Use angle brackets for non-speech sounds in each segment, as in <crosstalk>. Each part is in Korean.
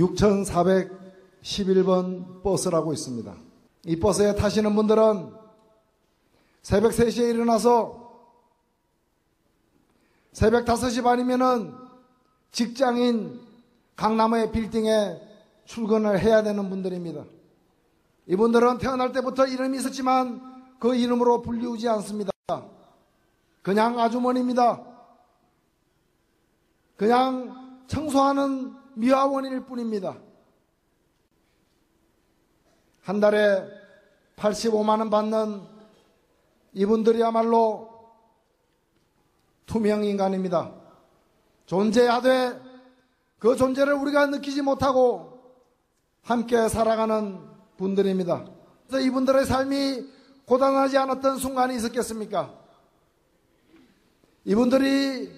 6411번 버스라고 있습니다. 이 버스에 타시는 분들은 새벽 3시에 일어나서 새벽 5시 반이면은 직장인 강남의 빌딩에 출근을 해야 되는 분들입니다. 이분들은 태어날 때부터 이름이 있었지만 그 이름으로 불리우지 않습니다. 그냥 아주머니입니다. 그냥 청소하는 미화원일 뿐입니다. 한 달에 85만원 받는 이분들이야말로 투명인간입니다. 존재하되 그 존재를 우리가 느끼지 못하고 함께 살아가는 분들입니다. 그래서 이분들의 삶이 고단하지 않았던 순간이 있었겠습니까? 이분들이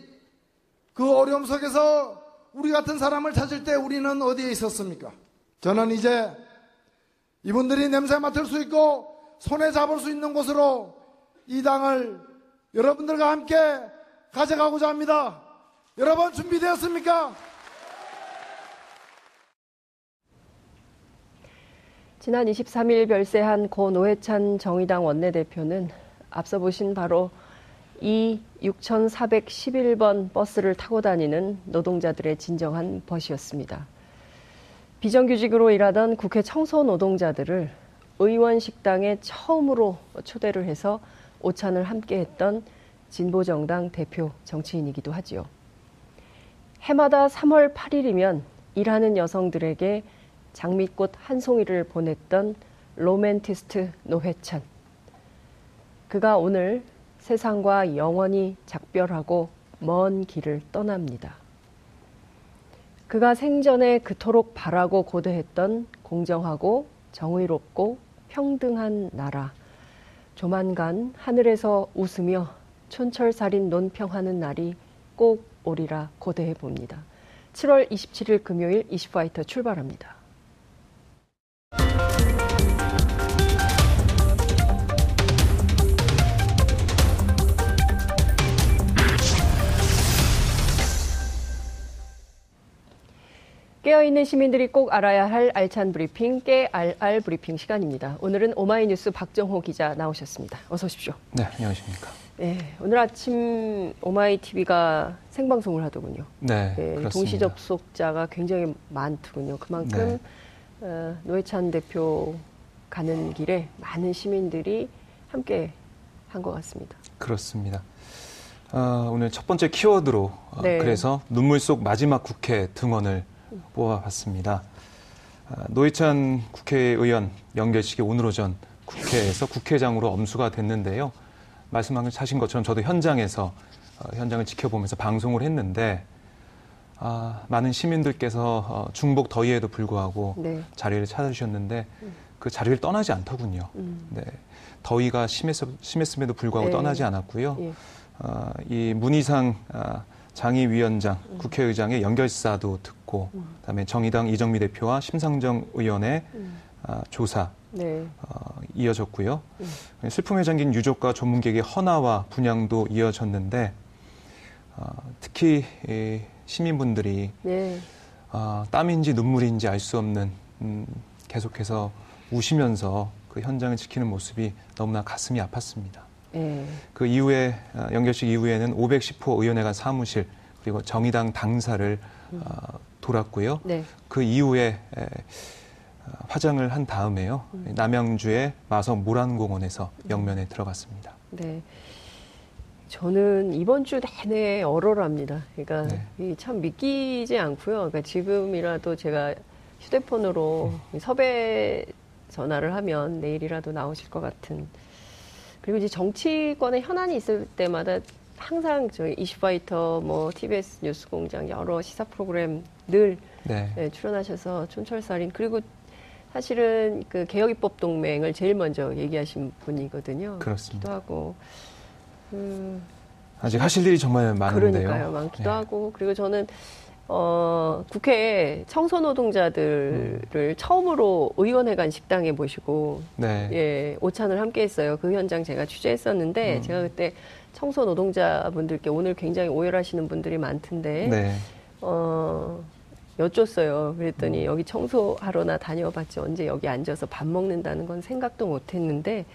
그 어려움 속에서 우리 같은 사람을 찾을 때 우리는 어디에 있었습니까? 저는 이제 이분들이 냄새 맡을 수 있고 손에 잡을 수 있는 곳으로 이 당을 여러분들과 함께 가져가고자 합니다. 여러분 준비되었습니까? 지난 23일 별세한 고 노회찬 정의당 원내대표는 앞서 보신 바로 이 6411번 버스를 타고 다니는 노동자들의 진정한 벗이었습니다. 비정규직으로 일하던 국회 청소 노동자들을 의원 식당에 처음으로 초대를 해서 오찬을 함께 했던 진보정당 대표 정치인이기도 하지요. 해마다 3월 8일이면 일하는 여성들에게 장미꽃 한 송이를 보냈던 로맨티스트 노회찬. 그가 오늘 세상과 영원히 작별하고 먼 길을 떠납니다. 그가 생전에 그토록 바라고 고대했던 공정하고 정의롭고 평등한 나라. 조만간 하늘에서 웃으며 촌철살인 논평하는 날이 꼭 오리라 고대해 봅니다. 7월 27일 금요일 이슈파이터 출발합니다. 깨어있는 시민들이 꼭 알아야 할 알찬 브리핑, 깨알알 브리핑 시간입니다. 오늘은 오마이뉴스 박정호 기자 나오셨습니다. 어서 오십시오. 네, 안녕하십니까. 네, 오늘 아침 오마이TV가 생방송을 하더군요. 네, 네 동시 접속자가 굉장히 많더군요. 그만큼 네. 어, 노회찬 대표 가는 길에 많은 시민들이 함께 한 것 같습니다. 그렇습니다. 어, 오늘 첫 번째 키워드로 어, 네. 그래서 눈물 속 마지막 국회 등원을 뽑아봤습니다. 아, 노회찬 국회의원 연결식이 오늘 오전 국회에서 국회장으로 엄수가 됐는데요. 말씀하신 것처럼 저도 현장에서 어, 현장을 지켜보면서 방송을 했는데 아, 많은 시민들께서 어, 중복 더위에도 불구하고 네. 자리를 찾아주셨는데 그 자리를 떠나지 않더군요. 음. 네. 더위가 심했, 심했음에도 불구하고 네. 떠나지 않았고요. 예. 어, 이 문희상 아, 장의위원장, 음. 국회의장의 연결사도 듣고, 음. 그다음에 정의당 이정미 대표와 심상정 의원의 음. 아, 조사 네. 어, 이어졌고요. 음. 슬픔에 잠긴 유족과 전문객의 헌화와 분양도 이어졌는데, 어, 특히 이 시민분들이 네. 어, 땀인지 눈물인지 알 수 없는 음, 계속해서 우시면서 그 현장을 지키는 모습이 너무나 가슴이 아팠습니다. 네. 그 이후에 어, 연결식 이후에는 510호 의원회관 사무실 그리고 정의당 당사를 음. 어, 돌았고요. 네. 그 이후에 에, 어, 화장을 한 다음에요. 음. 남양주의 마성 모란공원에서 음. 영면에 들어갔습니다. 네. 저는 이번 주 내내 얼얼합니다. 그러니까 네. 참 믿기지 않고요. 그러니까 지금이라도 제가 휴대폰으로 음. 섭외 전화를 하면 내일이라도 나오실 것 같은. 그리고 이제 정치권의 현안이 있을 때마다 항상 저희 이슈파이터, 뭐 TBS 뉴스공장 여러 시사 프로그램 늘 네. 네, 출연하셔서 촌철살인 그리고 사실은 그 개혁입법 동맹을 제일 먼저 얘기하신 분이거든요. 그렇습니다. 하고 음, 아직 하실 일이 정말 많은데요. 그러니까요, 많기도 네. 하고 그리고 저는 어, 국회에 청소 노동자들을 음. 처음으로 의원회관 식당에 모시고 네. 예, 오찬을 함께 했어요. 그 현장 제가 취재했었는데 음. 제가 그때 청소 노동자분들께 오늘 굉장히 오열하시는 분들이 많던데 네. 어, 여쭸어요. 그랬더니 음. 여기 청소하러 나 다녀봤지 언제 여기 앉아서 밥 먹는다는 건 생각도 못 했는데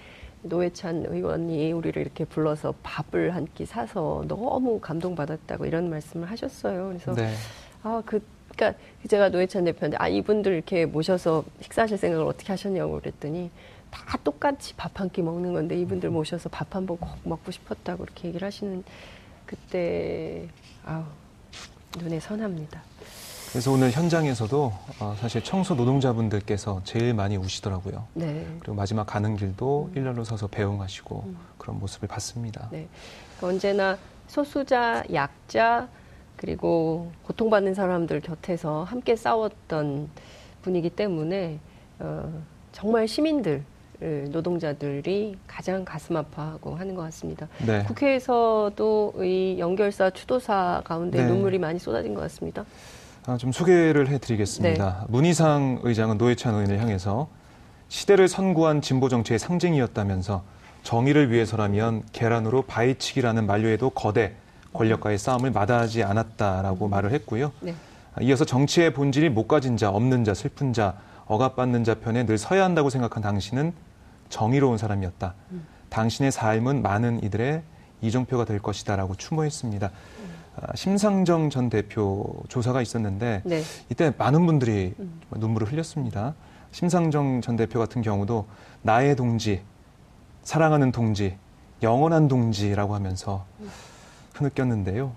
노회찬 의원이 우리를 이렇게 불러서 밥을 한 끼 사서 너무 감동받았다고 이런 말씀을 하셨어요. 그래서 네. 아, 그, 그니까 제가 노회찬 대표한테 아, 이분들 이렇게 모셔서 식사하실 생각을 어떻게 하셨냐고 그랬더니 다 똑같이 밥 한 끼 먹는 건데 이분들 모셔서 밥 한 번 꼭 먹고 싶었다고 이렇게 얘기를 하시는 그때 아우 눈에 선합니다. 그래서 오늘 현장에서도 어, 사실 청소 노동자분들께서 제일 많이 우시더라고요. 네. 그리고 마지막 가는 길도 음. 일렬로 서서 배웅하시고 음. 그런 모습을 봤습니다. 네. 그러니까 언제나 소수자, 약자 그리고 고통받는 사람들 곁에서 함께 싸웠던 분이기 때문에 어, 정말 시민들 노동자들이 가장 가슴 아파하고 하는 것 같습니다. 네. 국회에서도 이 연결사 추도사 가운데 네. 눈물이 많이 쏟아진 것 같습니다. 아, 좀 소개를 해드리겠습니다. 네. 문희상 의장은 노회찬 의원을 향해서 시대를 선구한 진보 정치의 상징이었다면서 정의를 위해서라면 계란으로 바위치기라는 만료에도 거대 권력과의 싸움을 마다하지 않았다라고 음. 말을 했고요. 네. 이어서 정치의 본질이 못 가진 자, 없는 자, 슬픈 자, 억압받는 자 편에 늘 서야 한다고 생각한 당신은 정의로운 사람이었다. 음. 당신의 삶은 많은 이들의 이정표가 될 것이다라고 추모했습니다. 아, 심상정 전 대표 조사가 있었는데 네. 이때 많은 분들이 음. 눈물을 흘렸습니다. 심상정 전 대표 같은 경우도 나의 동지, 사랑하는 동지, 영원한 동지라고 하면서 흐느꼈는데요.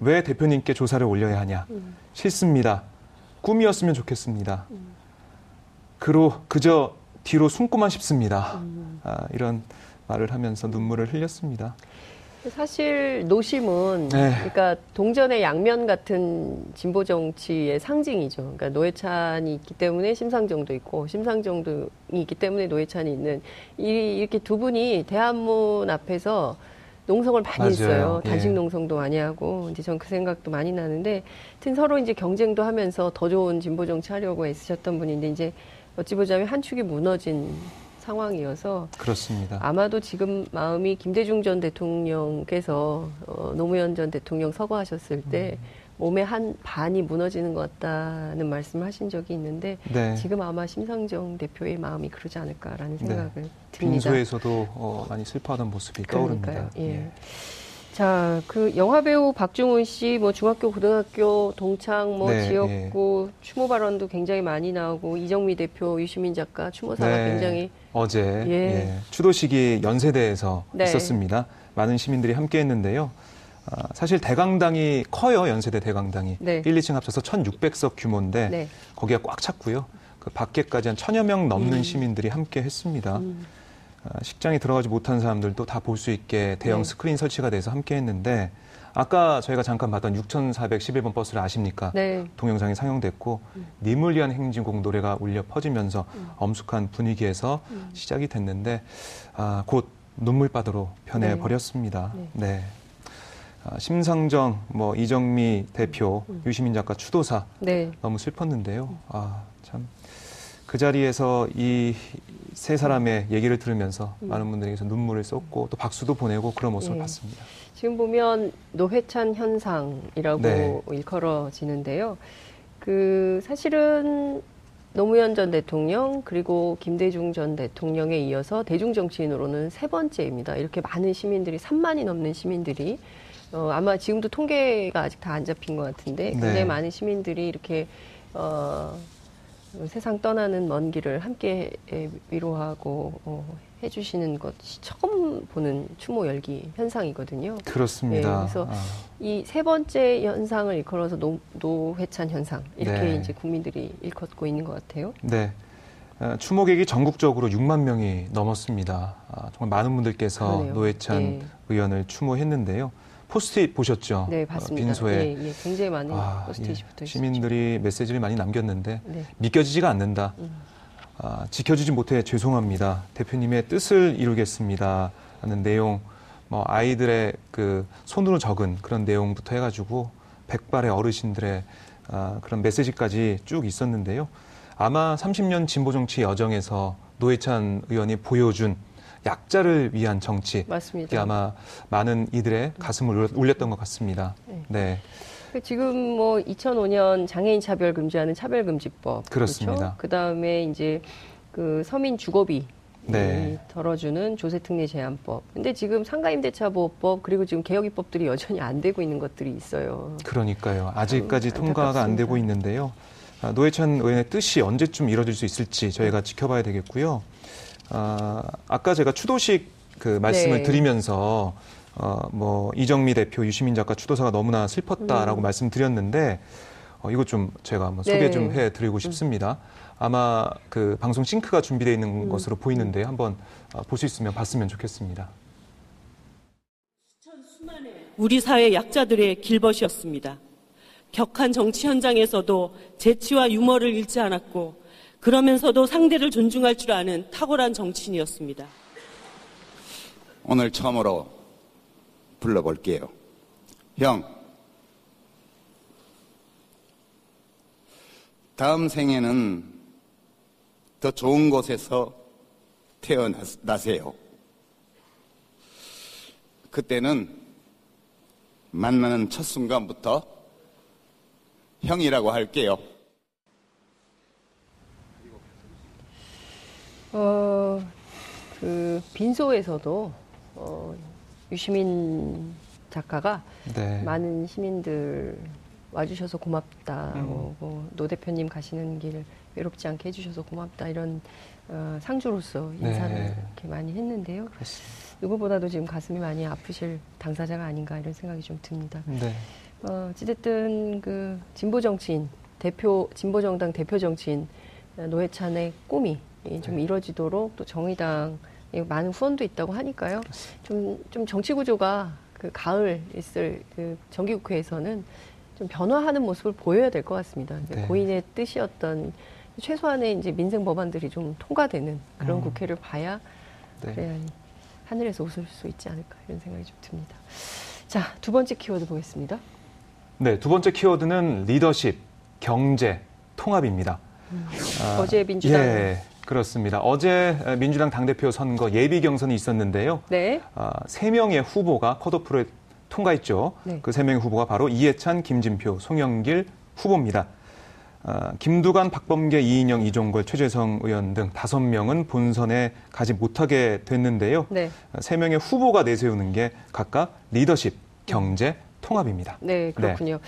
왜 대표님께 조사를 올려야 하냐? 음. 싫습니다. 꿈이었으면 좋겠습니다. 음. 그로 그저 뒤로 숨고만 싶습니다. 아, 이런 말을 하면서 눈물을 흘렸습니다. 사실 노심은 네. 그러니까 동전의 양면 같은 진보 정치의 상징이죠. 그러니까 노회찬이 있기 때문에 심상정도 있고 심상정도 있기 때문에 노회찬이 있는 이, 이렇게 두 분이 대한문 앞에서 농성을 많이 맞아요. 했어요. 예. 단식 농성도 많이 하고 이제 전 그 생각도 많이 나는데 하여튼 서로 이제 경쟁도 하면서 더 좋은 진보 정치 하려고 애쓰셨던 분인데 이제 어찌 보자면 한 축이 무너진 상황이어서 그렇습니다. 아마도 지금 마음이 김대중 전 대통령께서 어, 노무현 전 대통령 서거하셨을 때 음. 몸의 한 반이 무너지는 것 같다는 말씀을 하신 적이 있는데 네. 지금 아마 심상정 대표의 마음이 그러지 않을까라는 네. 생각을 네. 듭니다. 빈소에서도 어, 많이 슬퍼하던 모습이 그러니까요. 떠오릅니다. 예. 예. 자, 그 영화 배우 박중훈 씨, 뭐 중학교, 고등학교 동창, 뭐 네, 지역구 네. 추모 발언도 굉장히 많이 나오고 이정미 대표, 유시민 작가 추모사가 네, 굉장히 어제 예. 예. 추도식이 연세대에서 네. 있었습니다. 많은 시민들이 함께했는데요. 아, 사실 대강당이 커요, 연세대 대강당이. 네. 1, 2층 합쳐서 1,600석 규모인데 네. 거기가 꽉 찼고요. 그 밖에까지 한 천여 명 넘는 음. 시민들이 함께 했습니다. 음. 아, 식장에 들어가지 못한 사람들도 다 볼 수 있게 대형 네. 스크린 설치가 돼서 함께 했는데 아까 저희가 잠깐 봤던 6411번 버스를 아십니까? 네. 동영상이 상영됐고 음. 님을 위한 행진곡 노래가 울려 퍼지면서 음. 엄숙한 분위기에서 음. 시작이 됐는데 아, 곧 눈물바다로 변해 버렸습니다. 네. 네. 네. 아, 심상정, 뭐 이정미 대표, 음. 유시민 작가 추도사 네. 너무 슬펐는데요. 아, 참. 그 자리에서 이 세 사람의 얘기를 들으면서 음. 많은 분들에게서 눈물을 쏟고 또 박수도 보내고 그런 모습을 네. 봤습니다. 지금 보면 노회찬 현상이라고 네. 일컬어지는데요. 그 사실은 노무현 전 대통령 그리고 김대중 전 대통령에 이어서 대중 정치인으로는 세 번째입니다. 이렇게 많은 시민들이 3만이 넘는 시민들이 어, 아마 지금도 통계가 아직 다 안 잡힌 것 같은데 굉장히 네. 많은 시민들이 이렇게 어, 세상 떠나는 먼 길을 함께 위로하고 어, 해주시는 것이 처음 보는 추모 열기 현상이거든요. 그렇습니다. 네, 그래서 아. 이세 번째 현상을 일컬어서 노, 노회찬 현상 이렇게 네. 이제 국민들이 일컫고 있는 것 같아요. 네. 어, 추모객이 전국적으로 6만 명이 넘었습니다. 아, 정말 많은 분들께서 그러네요. 노회찬 네. 의원을 추모했는데요. 포스트잇 보셨죠? 네, 봤습니다. 어, 빈소에 예, 예, 굉장히 많은 아, 포스트잇이 예, 붙어 있었죠. 시민들이 메시지를 많이 남겼는데 네. 믿겨지지가 않는다. 음. 아, 지켜주지 못해 죄송합니다. 대표님의 뜻을 이루겠습니다. 하는 내용, 뭐 아이들의 그 손으로 적은 그런 내용부터 해가지고 백발의 어르신들의 아, 그런 메시지까지 쭉 있었는데요. 아마 30년 진보 정치 여정에서 노회찬 의원이 보여준 약자를 위한 정치. 맞습니다. 아마 많은 이들의 가슴을 울렸던 것 같습니다. 네. 네. 그 지금 뭐 2005년 장애인 차별 금지하는 차별금지법. 그렇습니다. 그렇죠? 그 다음에 이제 그 서민 주거비 네. 덜어주는 조세특례 제한법. 근데 지금 상가임대차보호법 그리고 지금 개혁 입법들이 여전히 안 되고 있는 것들이 있어요. 그러니까요. 아직까지 통과가 안 되고 있는데요. 아, 노회찬 의원의 뜻이 언제쯤 이뤄질 수 있을지 저희가 지켜봐야 되겠고요. 아, 아까 제가 추도식 그 말씀을 네. 드리면서 어, 뭐 이정미 대표, 유시민 작가 추도사가 너무나 슬펐다라고 음. 말씀드렸는데 어, 이거 좀 제가 한번 소개 네. 좀 해드리고 싶습니다. 아마 그 방송 싱크가 준비되어 있는 음. 것으로 보이는데 한번 어, 볼수 있으면 봤으면 좋겠습니다. 우리 사회 약자들의 길벗이었습니다. 격한 정치 현장에서도 재치와 유머를 잃지 않았고 그러면서도 상대를 존중할 줄 아는 탁월한 정치인이었습니다. 오늘 처음으로 불러볼게요. 형, 다음 생에는 더 좋은 곳에서 태어나세요. 그때는 만나는 첫 순간부터 형이라고 할게요. 어, 그 빈소에서도 어, 유시민 작가가 네. 많은 시민들 와주셔서 고맙다. 음. 뭐, 뭐노 대표님 가시는 길 외롭지 않게 해주셔서 고맙다. 이런 어, 상주로서 인사를 네. 이렇게 많이 했는데요. 그렇습니다. 누구보다도 지금 가슴이 많이 아프실 당사자가 아닌가 이런 생각이 좀 듭니다. 네. 어, 어찌됐든 그 진보 정치인 대표 진보 정당 대표 정치인 노회찬의 꿈이 좀 네. 이뤄지도록 또 정의당 많은 후원도 있다고 하니까요. 좀, 좀 정치 구조가 그 가을 있을 그 정기국회에서는 좀 변화하는 모습을 보여야 될 것 같습니다. 네. 고인의 뜻이었던 최소한의 이제 민생 법안들이 좀 통과되는 그런 음. 국회를 봐야 네. 그래야 하늘에서 웃을 수 있지 않을까 이런 생각이 좀 듭니다. 자, 두 번째 키워드 보겠습니다. 네, 두 번째 키워드는 리더십, 경제, 통합입니다. 음, 아, 어제 민주당. 예, 그렇습니다. 어제 민주당 당대표 선거 예비 경선이 있었는데요. 네. 아, 세 명의 후보가 컷오프를 통과했죠. 네. 그세 명의 후보가 바로 이해찬, 김진표, 송영길 후보입니다. 아, 김두관, 박범계, 이인영, 이종걸, 최재성 의원 등 다섯 명은 본선에 가지 못하게 됐는데요. 네. 세 명의 후보가 내세우는 게 각각 리더십, 경제, 통합입니다. 네, 그렇군요. 네.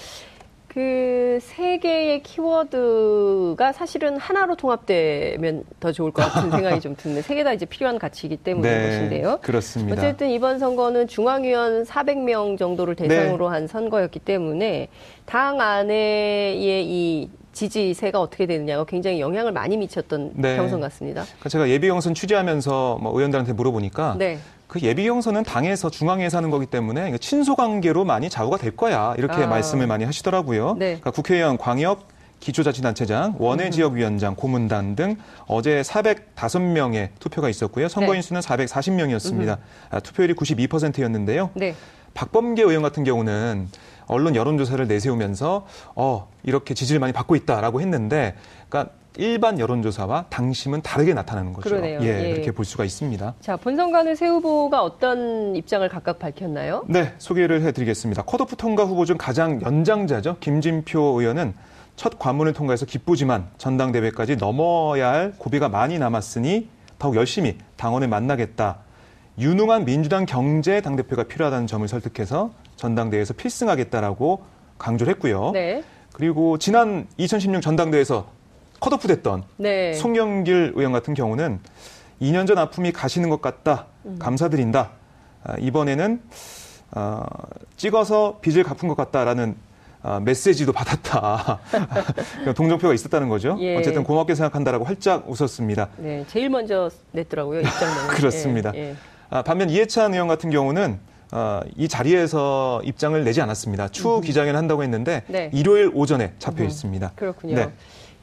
그 세 개의 키워드가 사실은 하나로 통합되면 더 좋을 것 같은 <laughs> 생각이 좀 드는데 세 개 다 이제 필요한 가치이기 때문인 네, 것인데요. 그렇습니다. 어쨌든 이번 선거는 중앙위원 400명 정도를 대상으로 네. 한 선거였기 때문에 당 안에의 이 지지세가 어떻게 되느냐가 굉장히 영향을 많이 미쳤던 네. 경선 같습니다. 그러니까 제가 예비 경선 취재하면서 뭐 의원들한테 물어보니까 네. 그 예비 경선은 당에서 중앙에서 하는 거기 때문에 친소 관계로 많이 좌우가 될 거야 이렇게 아. 말씀을 많이 하시더라고요. 네. 그러니까 국회의원, 광역 기초자치단체장, 원외 지역위원장, 고문단 등 어제 405명의 투표가 있었고요. 선거인 수는 440명이었습니다. 아, 투표율이 92%였는데요. 네. 박범계 의원 같은 경우는 언론 여론조사를 내세우면서 어 이렇게 지지를 많이 받고 있다라고 했는데, 그러니까 일반 여론조사와 당심은 다르게 나타나는 거죠. 그러네요. 예, 예, 그렇게 볼 수가 있습니다. 자, 본선관은 새 후보가 어떤 입장을 각각 밝혔나요? 네, 소개를 해드리겠습니다. 컷오프 통과 후보 중 가장 연장자죠. 김진표 의원은 첫 관문을 통과해서 기쁘지만 전당대회까지 넘어야 할 고비가 많이 남았으니 더욱 열심히 당원을 만나겠다. 유능한 민주당 경제 당대표가 필요하다는 점을 설득해서 전당대회에서 필승하겠다라고 강조를 했고요. 네. 그리고 지난 2016 전당대회에서 컷오프 됐던 네. 송영길 의원 같은 경우는 2년 전 아픔이 가시는 것 같다. 음. 감사드린다. 아, 이번에는 어, 찍어서 빚을 갚은 것 같다라는 아, 메시지도 받았다. <laughs> 동정표가 있었다는 거죠. 예. 어쨌든 고맙게 생각한다라고 활짝 웃었습니다. 네, 제일 먼저 냈더라고요 입장문. <laughs> 그렇습니다. 예, 예. 아, 반면 이해찬 의원 같은 경우는 어, 이 자리에서 입장을 내지 않았습니다. 추후 기자회견 한다고 했는데 네. 일요일 오전에 잡혀 있습니다. 그렇군요. 네.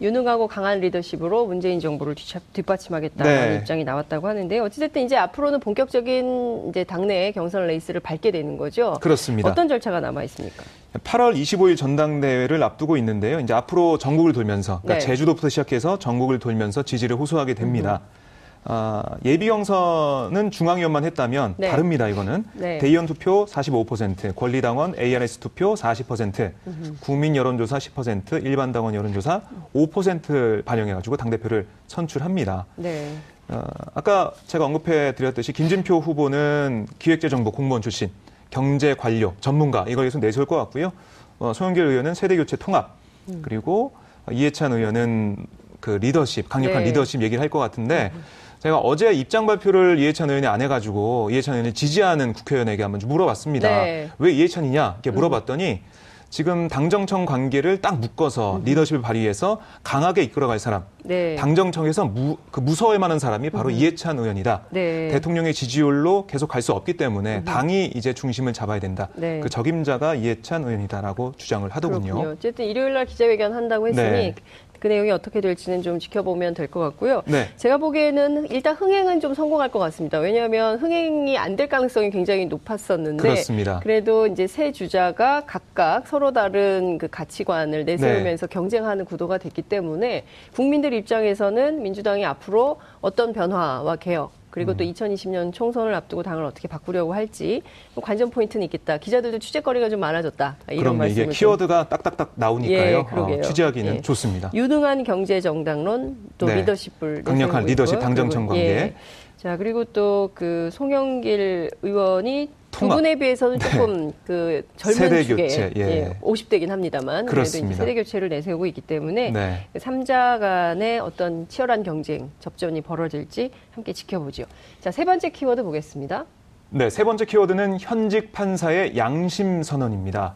유능하고 강한 리더십으로 문재인 정부를 뒷받침하겠다는 네. 입장이 나왔다고 하는데 어찌됐든 이제 앞으로는 본격적인 이제 당내 경선 레이스를 밟게 되는 거죠. 그렇습니다. 어떤 절차가 남아 있습니까? 8월 25일 전당대회를 앞두고 있는데요. 이제 앞으로 전국을 돌면서 그러니까 네. 제주도부터 시작해서 전국을 돌면서 지지를 호소하게 됩니다. 음. 아, 예비 경선은 중앙위원만 했다면 네. 다릅니다. 이거는 네. 대의원 투표 45%, 권리당원 ARS 투표 40%, 음흠. 국민 여론조사 10%, 일반 당원 여론조사 5%를 반영해가지고 당 대표를 선출합니다. 네. 어, 아까 제가 언급해 드렸듯이 김진표 후보는 기획재정부 공무원 출신, 경제 관료, 전문가 이걸 계속 내세울 것 같고요. 어, 송영길 의원은 세대 교체 통합, 음. 그리고 이해찬 의원은 그 리더십, 강력한 네. 리더십 얘기를 할 것 같은데. 음. 제가 어제 입장 발표를 이해찬 의원이 안 해가지고 이해찬 의원을 지지하는 국회의원에게 한번 물어봤습니다. 네. 왜 이해찬이냐 이렇게 물어봤더니 지금 당정청 관계를 딱 묶어서 음. 리더십을 발휘해서 강하게 이끌어갈 사람, 네. 당정청에서 무, 그 무서워할 만한 사람이 바로 음. 이해찬 의원이다. 네. 대통령의 지지율로 계속 갈 수 없기 때문에 음. 당이 이제 중심을 잡아야 된다. 네. 그 적임자가 이해찬 의원이다라고 주장을 하더군요. 그렇군요. 어쨌든 일요일 날 기자회견 한다고 했으니 네. 그 내용이 어떻게 될지는 좀 지켜보면 될 것 같고요. 네. 제가 보기에는 일단 흥행은 좀 성공할 것 같습니다. 왜냐하면 흥행이 안 될 가능성이 굉장히 높았었는데 그렇습니다. 그래도 이제 세 주자가 각각 서로 다른 그 가치관을 내세우면서 네. 경쟁하는 구도가 됐기 때문에 국민들 입장에서는 민주당이 앞으로 어떤 변화와 개혁 그리고 음. 또 2020년 총선을 앞두고 당을 어떻게 바꾸려고 할지 관전 포인트는 있겠다. 기자들도 취재거리가 좀 많아졌다. 이런 말씀을 이게 키워드가 딱딱딱 나오니까요. 예, 어, 취재하기는 예. 좋습니다. 유능한 경제 정당론, 또 네. 리더십을 강력한 리더십 당정청 관계. 예. 자 그리고 또 그 송영길 의원이 두 분에 비해서는 네. 조금 그 젊은 세대 축에 교체, 예. 예, 50대긴 합니다만 그렇습니다. 그래도 세대 교체를 내세우고 있기 때문에 네. 3자 간의 어떤 치열한 경쟁 접전이 벌어질지 함께 지켜보죠. 자, 세 번째 키워드 보겠습니다. 네, 세 번째 키워드는 현직 판사의 양심 선언입니다.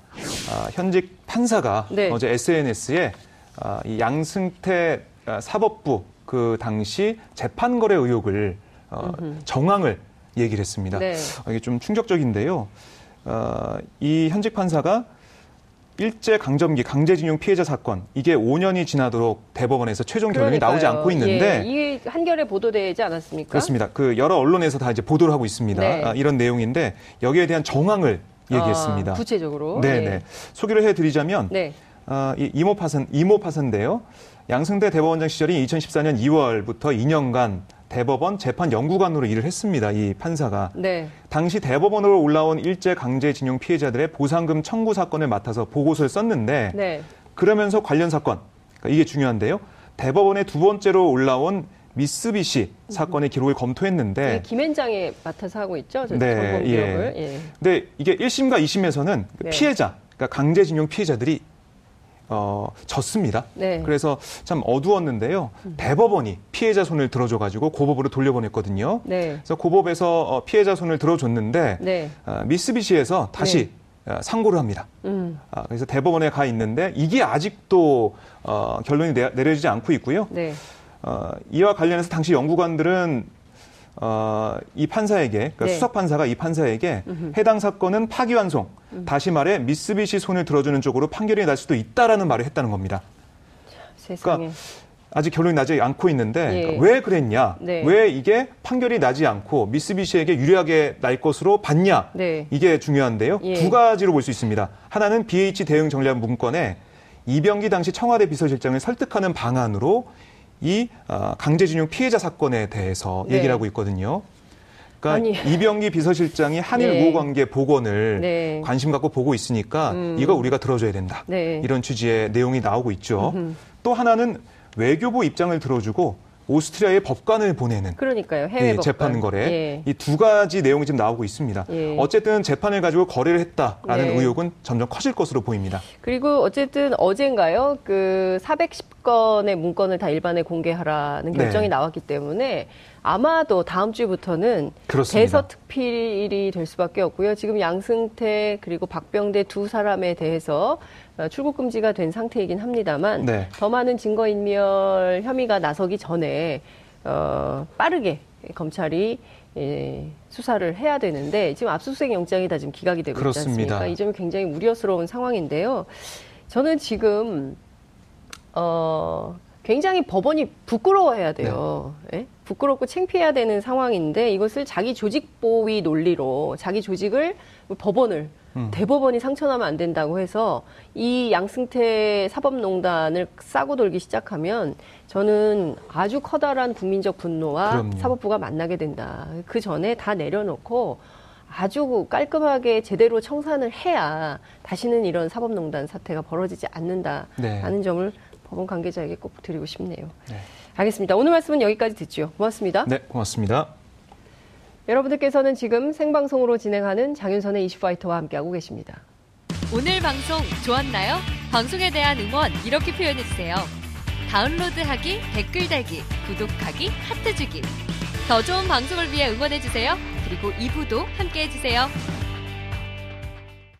아, 현직 판사가 네. 어제 SNS에 아, 이 양승태 아, 사법부 그 당시 재판 거래 의혹을 어, 정황을 얘기를 했습니다. 네. 어, 이게 좀 충격적인데요. 어, 이 현직 판사가 일제 강점기 강제징용 피해자 사건 이게 5년이 지나도록 대법원에서 최종 결론이 그러니까요. 나오지 않고 있는데 예, 이게 한결에 보도되지 않았습니까? 그렇습니다. 그 여러 언론에서 다 이제 보도를 하고 있습니다. 네. 아, 이런 내용인데 여기에 대한 정황을 얘기했습니다. 아, 구체적으로. 네, 네. 소개를 해드리자면 네. 아, 이 이모 파산 이모 파산인데요. 양승대 대법원장 시절인 2014년 2월부터 2년간 대법원 재판 연구관으로 일을 했습니다. 이 판사가. 네. 당시 대법원으로 올라온 일제 강제징용 피해자들의 보상금 청구 사건을 맡아서 보고서를 썼는데 네. 그러면서 관련 사건 그러니까 이게 중요한데요. 대법원에 두 번째로 올라온 미쓰비시 사건의 기록을 검토했는데 네, 김현장에 맡아서 하고 있죠. 네, 예. 예. 근데 이게 1심과 2심에서는 네. 피해자, 그러니까 강제징용 피해자들이 어, 졌습니다. 네. 그래서 참 어두웠는데요. 대법원이 피해자 손을 들어줘가지고 고법으로 돌려보냈거든요. 네. 그래서 고법에서 어, 피해자 손을 들어줬는데 네. 어, 미쓰비시에서 다시 네. 어, 상고를 합니다. 음. 아, 그래서 대법원에 가 있는데 이게 아직도 어, 결론이 내, 려지지 않고 있고요. 네. 어, 이와 관련해서 당시 연구관들은 어, 이 판사에게 그러니까 네. 수석 판사가 이 판사에게 음흠. 해당 사건은 파기환송, 음. 다시 말해 미쓰비시 손을 들어주는 쪽으로 판결이 날 수도 있다라는 말을 했다는 겁니다. 세상에. 그러니까 아직 결론이 나지 않고 있는데 예. 그러니까 왜 그랬냐? 네. 왜 이게 판결이 나지 않고 미쓰비시에게 유리하게 날 것으로 봤냐? 네. 이게 중요한데요. 예. 두 가지로 볼 수 있습니다. 하나는 BH 대응 전략 문건에 이병기 당시 청와대 비서실장을 설득하는 방안으로 이 어, 강제징용 피해자 사건에 대해서 네. 얘기를 하고 있거든요. 그러니까 아니. 이병기 비서실장이 한일 네. 우호관계 복원을 네. 관심 갖고 보고 있으니까 음. 이거 우리가 들어줘야 된다. 네. 이런 취지의 내용이 나오고 있죠. 음흠. 또 하나는 외교부 입장을 들어주고 오스트리아의 법관을 보내는 그러니까요 해외 예, 재판 거래 예. 이두 가지 내용이 지금 나오고 있습니다. 예. 어쨌든 재판을 가지고 거래를 했다라는 네. 의혹은 점점 커질 것으로 보입니다. 그리고 어쨌든 어젠가요 그 410 건의 문건을 다 일반에 공개하라는 네. 결정이 네. 나왔기 때문에 아마도 다음 주부터는 대서 특필이 될 수밖에 없고요. 지금 양승태 그리고 박병대 두 사람에 대해서 어, 출국 금지가 된 상태이긴 합니다만 네. 더 많은 증거 인멸 혐의가 나서기 전에 어, 빠르게 검찰이 예, 수사를 해야 되는데 지금 압수수색 영장이 다 지금 기각이 되고 그렇습니다. 있지 않습니까? 이 점이 굉장히 우려스러운 상황인데요. 저는 지금 어, 굉장히 법원이 부끄러워해야 돼요. 네. 예? 부끄럽고 창피해야 되는 상황인데 이것을 자기 조직 보위 논리로 자기 조직을 법원을 음. 대법원이 상처나면 안 된다고 해서 이 양승태 사법농단을 싸고 돌기 시작하면 저는 아주 커다란 국민적 분노와 그럼요. 사법부가 만나게 된다. 그 전에 다 내려놓고 아주 깔끔하게 제대로 청산을 해야 다시는 이런 사법농단 사태가 벌어지지 않는다라는 네. 점을 법원 관계자에게 꼭 드리고 싶네요. 네. 알겠습니다. 오늘 말씀은 여기까지 듣죠. 고맙습니다. 네, 고맙습니다. 여러분들께서는 지금 생방송으로 진행하는 장윤선의 이슈파이터와 함께하고 계십니다. 오늘 방송 좋았나요? 방송에 대한 응원 이렇게 표현해주세요. 다운로드하기, 댓글 달기, 구독하기, 하트 주기. 더 좋은 방송을 위해 응원해주세요. 그리고 2부도 함께해주세요.